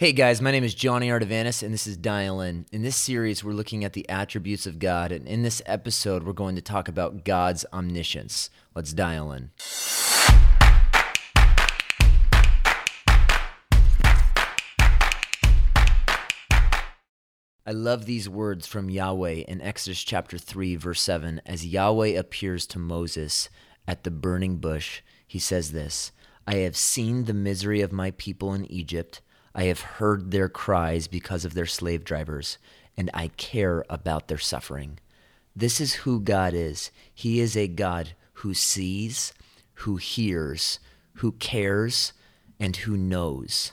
Hey guys, my name is Johnny Artavanis, and this is Dial In. In this series, we're looking at the attributes of God, and in this episode, we're going to talk about God's omniscience. Let's dial in. I love these words from Yahweh in Exodus chapter 3, verse 7. As Yahweh appears to Moses at the burning bush, he says this I have seen the misery of my people in Egypt. I have heard their cries because of their slave drivers, and I care about their suffering. This is who God is. He is a God who sees, who hears, who cares, and who knows.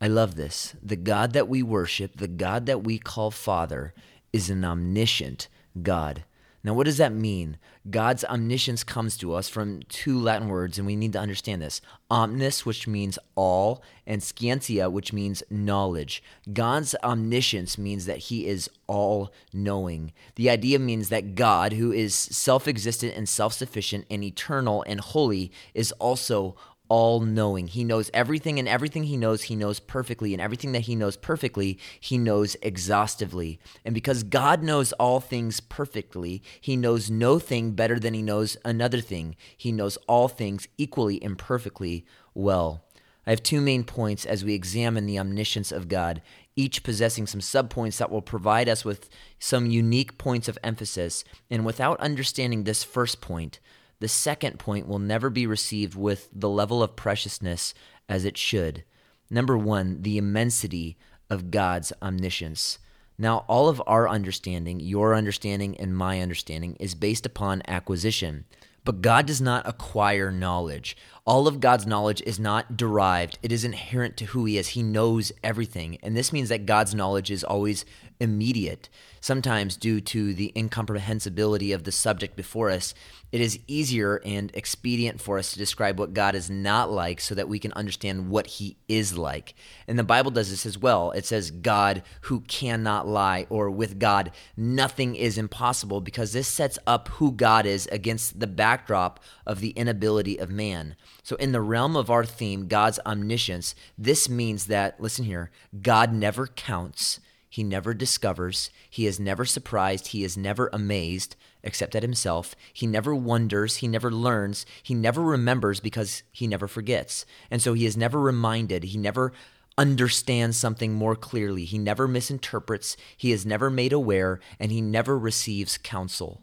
I love this. The God that we worship, the God that we call Father, is an omniscient God. Now, what does that mean? God's omniscience comes to us from two Latin words, and we need to understand this omnis, which means all, and scientia, which means knowledge. God's omniscience means that he is all knowing. The idea means that God, who is self existent and self sufficient and eternal and holy, is also all knowing. He knows everything, and everything he knows, he knows perfectly. And everything that he knows perfectly, he knows exhaustively. And because God knows all things perfectly, he knows no thing better than he knows another thing. He knows all things equally and perfectly well. I have two main points as we examine the omniscience of God, each possessing some subpoints that will provide us with some unique points of emphasis. And without understanding this first point, the second point will never be received with the level of preciousness as it should. Number one, the immensity of God's omniscience. Now, all of our understanding, your understanding, and my understanding is based upon acquisition. But God does not acquire knowledge. All of God's knowledge is not derived, it is inherent to who He is. He knows everything. And this means that God's knowledge is always immediate. Sometimes, due to the incomprehensibility of the subject before us, it is easier and expedient for us to describe what God is not like so that we can understand what he is like. And the Bible does this as well. It says, God who cannot lie, or with God, nothing is impossible, because this sets up who God is against the backdrop of the inability of man. So, in the realm of our theme, God's omniscience, this means that, listen here, God never counts. He never discovers. He is never surprised. He is never amazed, except at himself. He never wonders. He never learns. He never remembers because he never forgets. And so he is never reminded. He never understands something more clearly. He never misinterprets. He is never made aware, and he never receives counsel.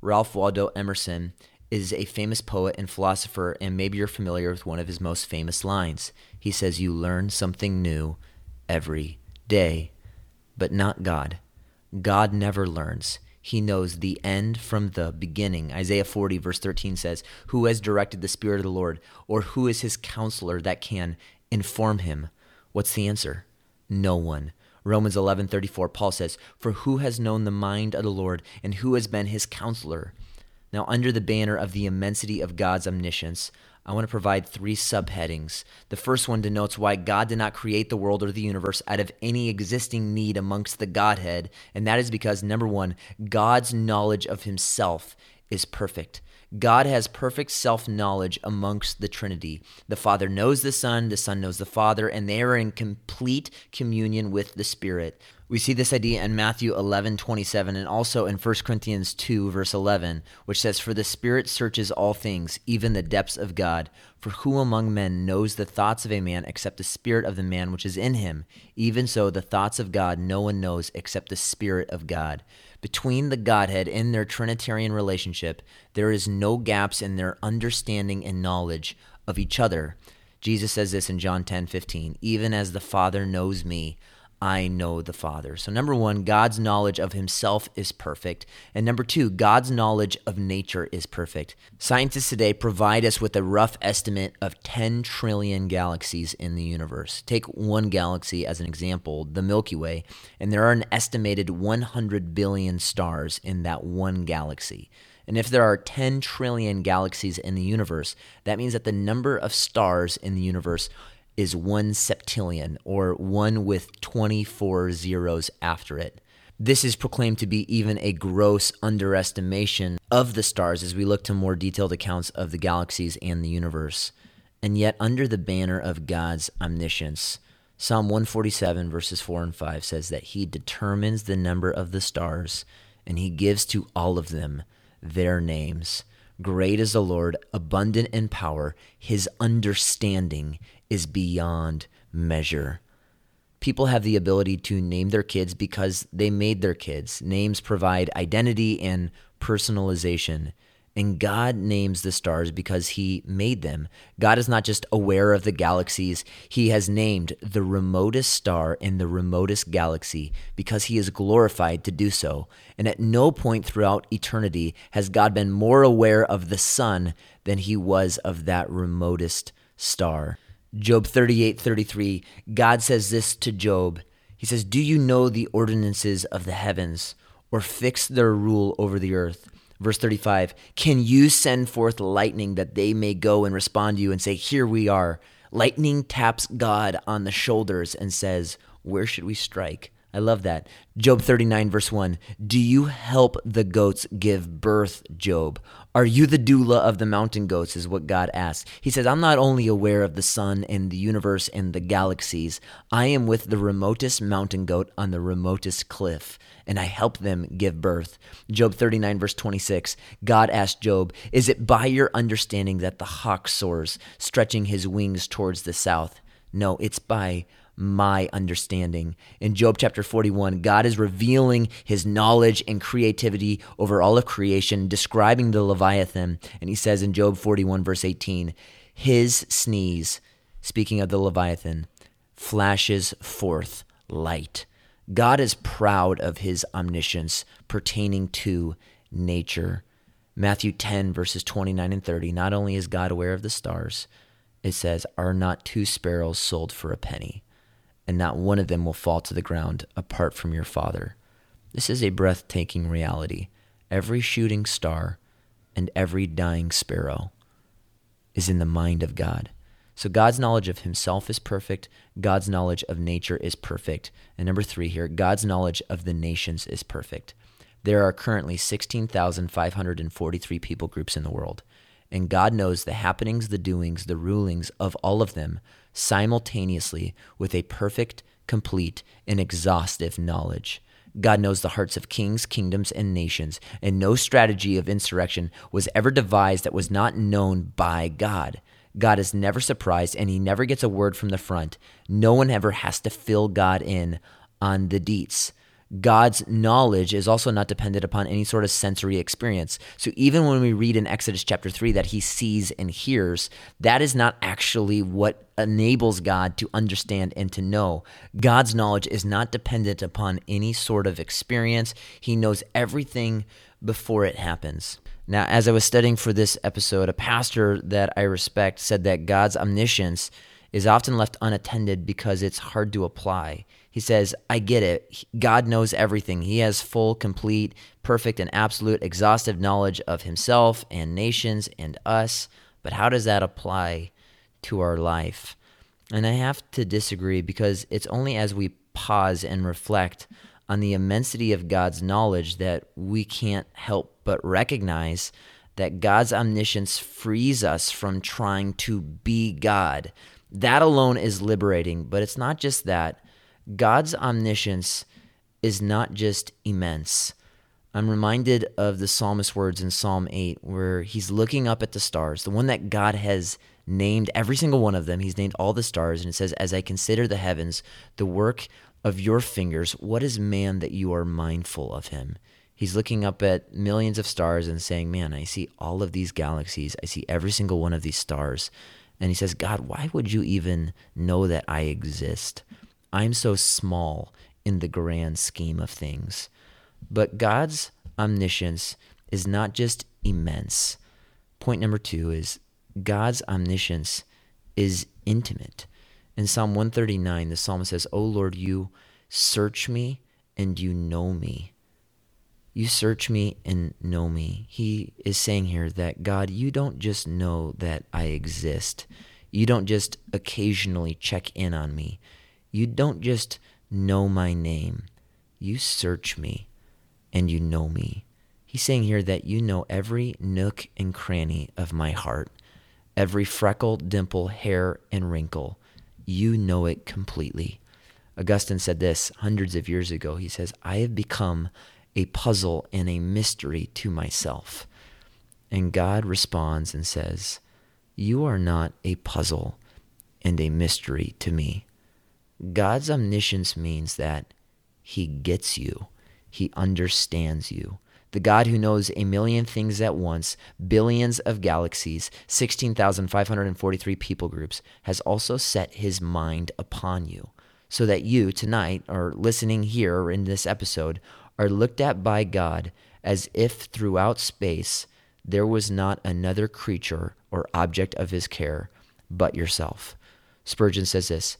Ralph Waldo Emerson is a famous poet and philosopher, and maybe you're familiar with one of his most famous lines. He says, You learn something new every day but not God. God never learns. He knows the end from the beginning. Isaiah 40, verse 13 says, Who has directed the Spirit of the Lord? Or who is his counselor that can inform him? What's the answer? No one. Romans 11:34 Paul says, "For who has known the mind of the Lord and who has been his counselor?" Now under the banner of the immensity of God's omniscience, I want to provide three subheadings. The first one denotes why God did not create the world or the universe out of any existing need amongst the Godhead, and that is because, number one, God's knowledge of himself is perfect. God has perfect self knowledge amongst the Trinity. The Father knows the Son, the Son knows the Father, and they are in complete communion with the Spirit. We see this idea in Matthew 11, 27, and also in 1 Corinthians 2, verse 11, which says, For the Spirit searches all things, even the depths of God. For who among men knows the thoughts of a man except the Spirit of the man which is in him? Even so, the thoughts of God no one knows except the Spirit of God. Between the Godhead in their Trinitarian relationship, there is no gaps in their understanding and knowledge of each other. Jesus says this in John 10, 15, Even as the Father knows me, I know the Father. So, number one, God's knowledge of himself is perfect. And number two, God's knowledge of nature is perfect. Scientists today provide us with a rough estimate of 10 trillion galaxies in the universe. Take one galaxy as an example, the Milky Way, and there are an estimated 100 billion stars in that one galaxy. And if there are 10 trillion galaxies in the universe, that means that the number of stars in the universe is one septillion, or one with 24 zeros after it. This is proclaimed to be even a gross underestimation of the stars as we look to more detailed accounts of the galaxies and the universe. And yet, under the banner of God's omniscience, Psalm 147, verses 4 and 5 says that He determines the number of the stars and He gives to all of them their names. Great is the Lord, abundant in power. His understanding is beyond measure. People have the ability to name their kids because they made their kids. Names provide identity and personalization. And God names the stars because He made them. God is not just aware of the galaxies, He has named the remotest star in the remotest galaxy because He is glorified to do so. And at no point throughout eternity has God been more aware of the sun than He was of that remotest star. Job 38 33, God says this to Job. He says, Do you know the ordinances of the heavens, or fix their rule over the earth? Verse 35 Can you send forth lightning that they may go and respond to you and say, Here we are? Lightning taps God on the shoulders and says, Where should we strike? I love that. Job 39, verse 1. Do you help the goats give birth, Job? Are you the doula of the mountain goats? Is what God asks. He says, I'm not only aware of the sun and the universe and the galaxies, I am with the remotest mountain goat on the remotest cliff, and I help them give birth. Job 39, verse 26. God asked Job, Is it by your understanding that the hawk soars, stretching his wings towards the south? No, it's by my understanding. In Job chapter 41, God is revealing his knowledge and creativity over all of creation, describing the Leviathan. And he says in Job 41, verse 18, his sneeze, speaking of the Leviathan, flashes forth light. God is proud of his omniscience pertaining to nature. Matthew 10, verses 29 and 30. Not only is God aware of the stars, it says, Are not two sparrows sold for a penny? And not one of them will fall to the ground apart from your Father. This is a breathtaking reality. Every shooting star and every dying sparrow is in the mind of God. So God's knowledge of himself is perfect. God's knowledge of nature is perfect. And number three here, God's knowledge of the nations is perfect. There are currently 16,543 people groups in the world. And God knows the happenings, the doings, the rulings of all of them simultaneously with a perfect, complete, and exhaustive knowledge. God knows the hearts of kings, kingdoms, and nations, and no strategy of insurrection was ever devised that was not known by God. God is never surprised, and he never gets a word from the front. No one ever has to fill God in on the deets. God's knowledge is also not dependent upon any sort of sensory experience. So even when we read in Exodus chapter 3 that he sees and hears, that is not actually what enables God to understand and to know. God's knowledge is not dependent upon any sort of experience. He knows everything before it happens. Now, as I was studying for this episode, a pastor that I respect said that God's omniscience is often left unattended because it's hard to apply. He says, I get it. God knows everything. He has full, complete, perfect, and absolute exhaustive knowledge of himself and nations and us. But how does that apply to our life? And I have to disagree because it's only as we pause and reflect on the immensity of God's knowledge that we can't help but recognize that God's omniscience frees us from trying to be God. That alone is liberating, but it's not just that. God's omniscience is not just immense. I'm reminded of the psalmist's words in Psalm 8, where he's looking up at the stars, the one that God has named every single one of them. He's named all the stars, and it says, As I consider the heavens, the work of your fingers, what is man that you are mindful of him? He's looking up at millions of stars and saying, Man, I see all of these galaxies. I see every single one of these stars. And he says, God, why would you even know that I exist? I'm so small in the grand scheme of things. But God's omniscience is not just immense. Point number two is God's omniscience is intimate. In Psalm 139, the psalmist says, O Lord, you search me and you know me. You search me and know me. He is saying here that God, you don't just know that I exist. You don't just occasionally check in on me. You don't just know my name, you search me and you know me. He's saying here that you know every nook and cranny of my heart, every freckle, dimple, hair, and wrinkle. you know it completely. Augustine said this hundreds of years ago. He says, I have become a puzzle and a mystery to myself. And God responds and says, You are not a puzzle and a mystery to me. God's omniscience means that He gets you, He understands you. The God who knows a million things at once, billions of galaxies, 16,543 people groups, has also set His mind upon you so that you tonight, or listening here in this episode, are looked at by God as if throughout space there was not another creature or object of his care but yourself. Spurgeon says this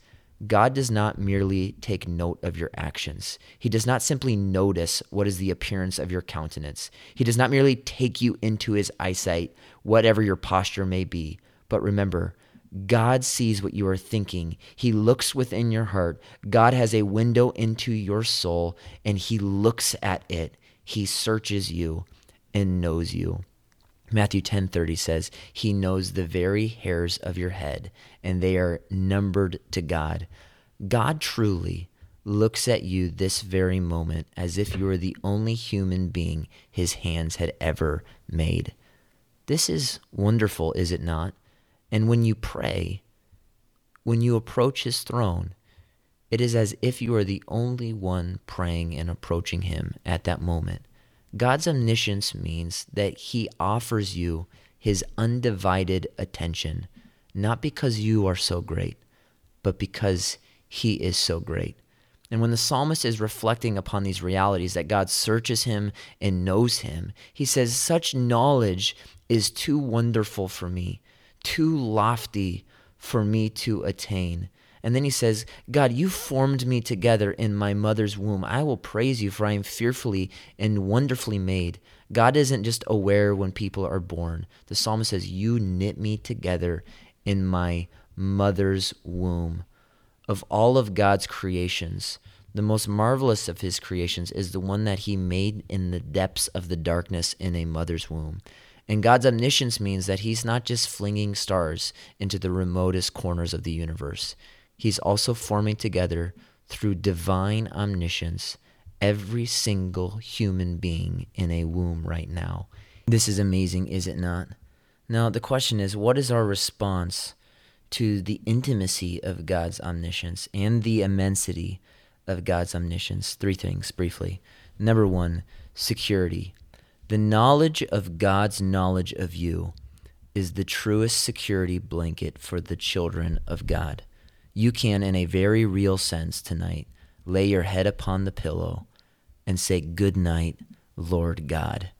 God does not merely take note of your actions. He does not simply notice what is the appearance of your countenance. He does not merely take you into his eyesight, whatever your posture may be. But remember, God sees what you are thinking. He looks within your heart. God has a window into your soul, and He looks at it. He searches you and knows you. Matthew 10:30 says, "He knows the very hairs of your head, and they are numbered to God." God truly looks at you this very moment as if you were the only human being his hands had ever made. This is wonderful, is it not? And when you pray, when you approach his throne, it is as if you are the only one praying and approaching him at that moment. God's omniscience means that he offers you his undivided attention, not because you are so great, but because he is so great. And when the psalmist is reflecting upon these realities that God searches him and knows him, he says, Such knowledge is too wonderful for me too lofty for me to attain. And then he says, God, you formed me together in my mother's womb. I will praise you, for I am fearfully and wonderfully made. God isn't just aware when people are born. The psalmist says, You knit me together in my mother's womb. Of all of God's creations, the most marvelous of his creations is the one that he made in the depths of the darkness in a mother's womb. And God's omniscience means that He's not just flinging stars into the remotest corners of the universe, He's also forming together through divine omniscience every single human being in a womb right now. This is amazing, is it not? Now, the question is what is our response to the intimacy of God's omniscience and the immensity of God's omniscience? Three things briefly. Number one, security. The knowledge of God's knowledge of you is the truest security blanket for the children of God. You can, in a very real sense tonight, lay your head upon the pillow and say, Good night, Lord God.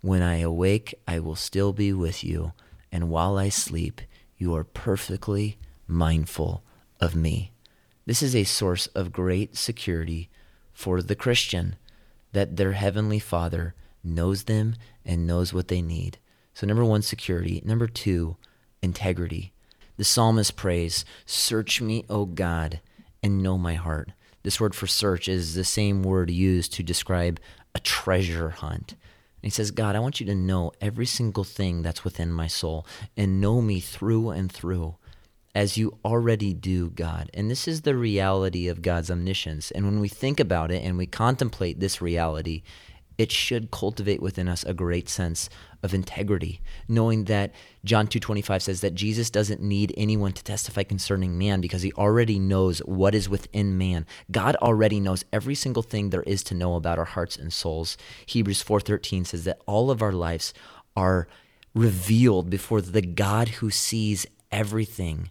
When I awake, I will still be with you, and while I sleep, you are perfectly mindful of me. This is a source of great security for the Christian that their Heavenly Father knows them and knows what they need. So, number one, security. Number two, integrity. The psalmist prays, Search me, O God, and know my heart. This word for search is the same word used to describe a treasure hunt. And he says, God, I want you to know every single thing that's within my soul and know me through and through as you already do, God. And this is the reality of God's omniscience. And when we think about it and we contemplate this reality, it should cultivate within us a great sense of integrity knowing that John 2:25 says that Jesus doesn't need anyone to testify concerning man because he already knows what is within man. God already knows every single thing there is to know about our hearts and souls. Hebrews 4:13 says that all of our lives are revealed before the God who sees everything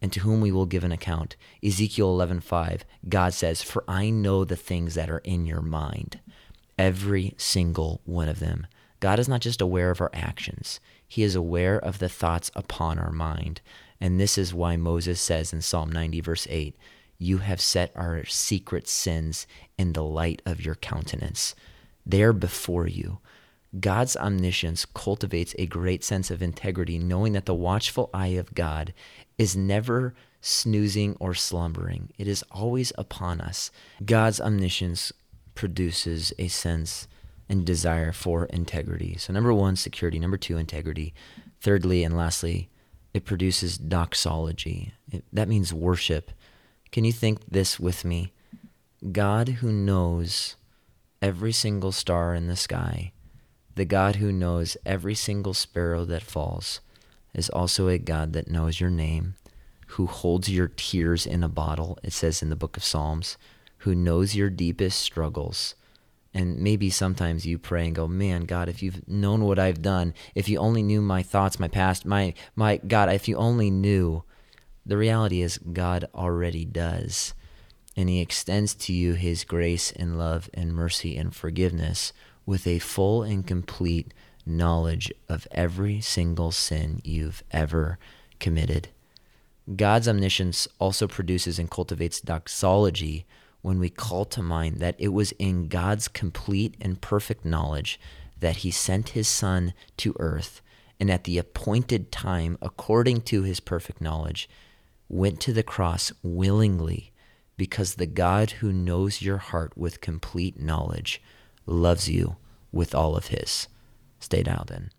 and to whom we will give an account. Ezekiel 11:5 God says for I know the things that are in your mind every single one of them. God is not just aware of our actions, He is aware of the thoughts upon our mind. And this is why Moses says in Psalm 90, verse 8, You have set our secret sins in the light of your countenance. They are before you. God's omniscience cultivates a great sense of integrity, knowing that the watchful eye of God is never snoozing or slumbering. It is always upon us. God's omniscience produces a sense and desire for integrity. So, number one, security. Number two, integrity. Thirdly, and lastly, it produces doxology. It, that means worship. Can you think this with me? God who knows every single star in the sky, the God who knows every single sparrow that falls, is also a God that knows your name, who holds your tears in a bottle, it says in the book of Psalms, who knows your deepest struggles. And maybe sometimes you pray and go, man, God, if you've known what I've done, if you only knew my thoughts, my past, my, my God, if you only knew, the reality is God already does. And he extends to you his grace and love and mercy and forgiveness with a full and complete knowledge of every single sin you've ever committed. God's omniscience also produces and cultivates doxology when we call to mind that it was in God's complete and perfect knowledge that he sent his Son to earth and at the appointed time, according to his perfect knowledge, went to the cross willingly because the God who knows your heart with complete knowledge loves you with all of his. Stay dialed in.